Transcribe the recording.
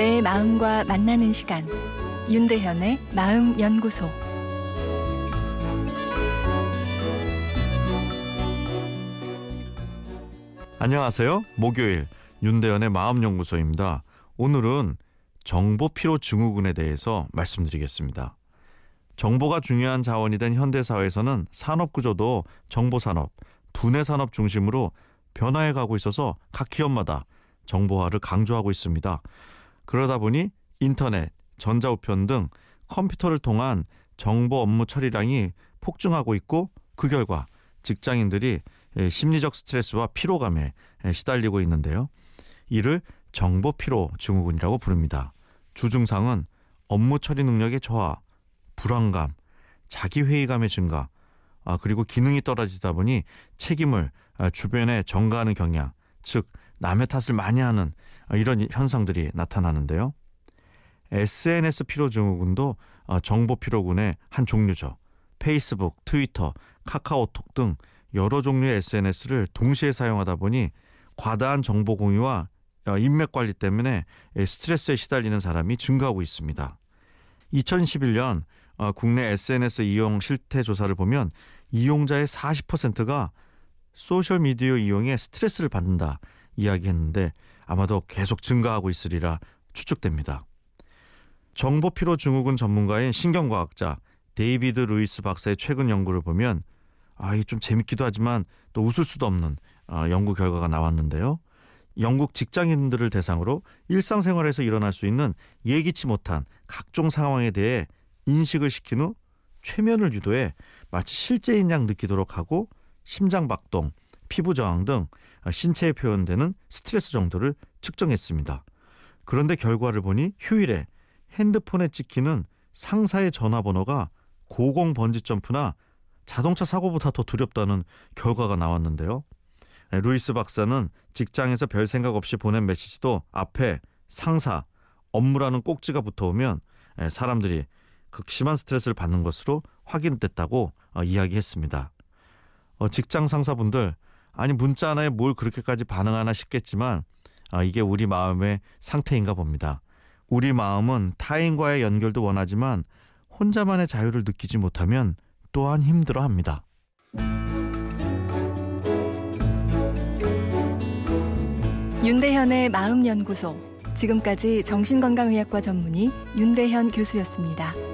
나의 마음과 만나는 시간 윤대현의 마음 연구소 안녕하세요. 목요일 윤대현의 마음 연구소입니다. 오늘은 정보 피로 증후군에 대해서 말씀드리겠습니다. 정보가 중요한 자원이 된 현대 사회에서는 산업 구조도 정보 산업, 두뇌 산업 중심으로 변화해 가고 있어서 각 기업마다 정보화를 강조하고 있습니다. 그러다 보니 인터넷, 전자우편 등 컴퓨터를 통한 정보 업무 처리량이 폭증하고 있고 그 결과 직장인들이 심리적 스트레스와 피로감에 시달리고 있는데요. 이를 정보 피로 증후군이라고 부릅니다. 주증상은 업무 처리 능력의 저하, 불안감, 자기 회의감의 증가, 아, 그리고 기능이 떨어지다 보니 책임을 아, 주변에 전가하는 경향, 즉 남의 탓을 많이 하는 아, 이런 현상들이 나타나는데요. SNS 피로 증후군도 아, 정보 피로군의 한 종류죠. 페이스북, 트위터, 카카오톡 등 여러 종류의 SNS를 동시에 사용하다 보니 과다한 정보 공유와 어, 인맥 관리 때문에 스트레스에 시달리는 사람이 증가하고 있습니다. 2011년 어, 국내 SNS 이용 실태 조사를 보면 이용자의 40%가 소셜 미디어 이용에 스트레스를 받는다 이야기했는데 아마도 계속 증가하고 있으리라 추측됩니다. 정보 피로 증후군 전문가인 신경과학자 데이비드 루이스 박사의 최근 연구를 보면 아, 이 좀 재밌기도 하지만 또 웃을 수도 없는 어, 연구 결과가 나왔는데요. 영국 직장인들을 대상으로 일상생활에서 일어날 수 있는 예기치 못한 각종 상황에 대해 인식을 시킨 후 최면을 유도해 마치 실제인 양 느끼도록 하고 심장 박동, 피부 저항 등 신체에 표현되는 스트레스 정도를 측정했습니다. 그런데 결과를 보니 휴일에 핸드폰에 찍히는 상사의 전화번호가 고공 번지 점프나 자동차 사고보다 더 두렵다는 결과가 나왔는데요. 루이스 박사는 직장에서 별 생각 없이 보낸 메시지도 앞에 상사, 업무라는 꼭지가 붙어오면 사람들이 극심한 스트레스를 받는 것으로 확인됐다고 어, 이야기했습니다. 어, 직장 상사분들 아니 문자 하나에 뭘 그렇게까지 반응하나 싶겠지만 아, 이게 우리 마음의 상태인가 봅니다. 우리 마음은 타인과의 연결도 원하지만 혼자만의 자유를 느끼지 못하면 또한 힘들어 합니다. 윤대현의 마음연구소 지금까지 정신건강의학과 전문의 윤대현 교수였습니다.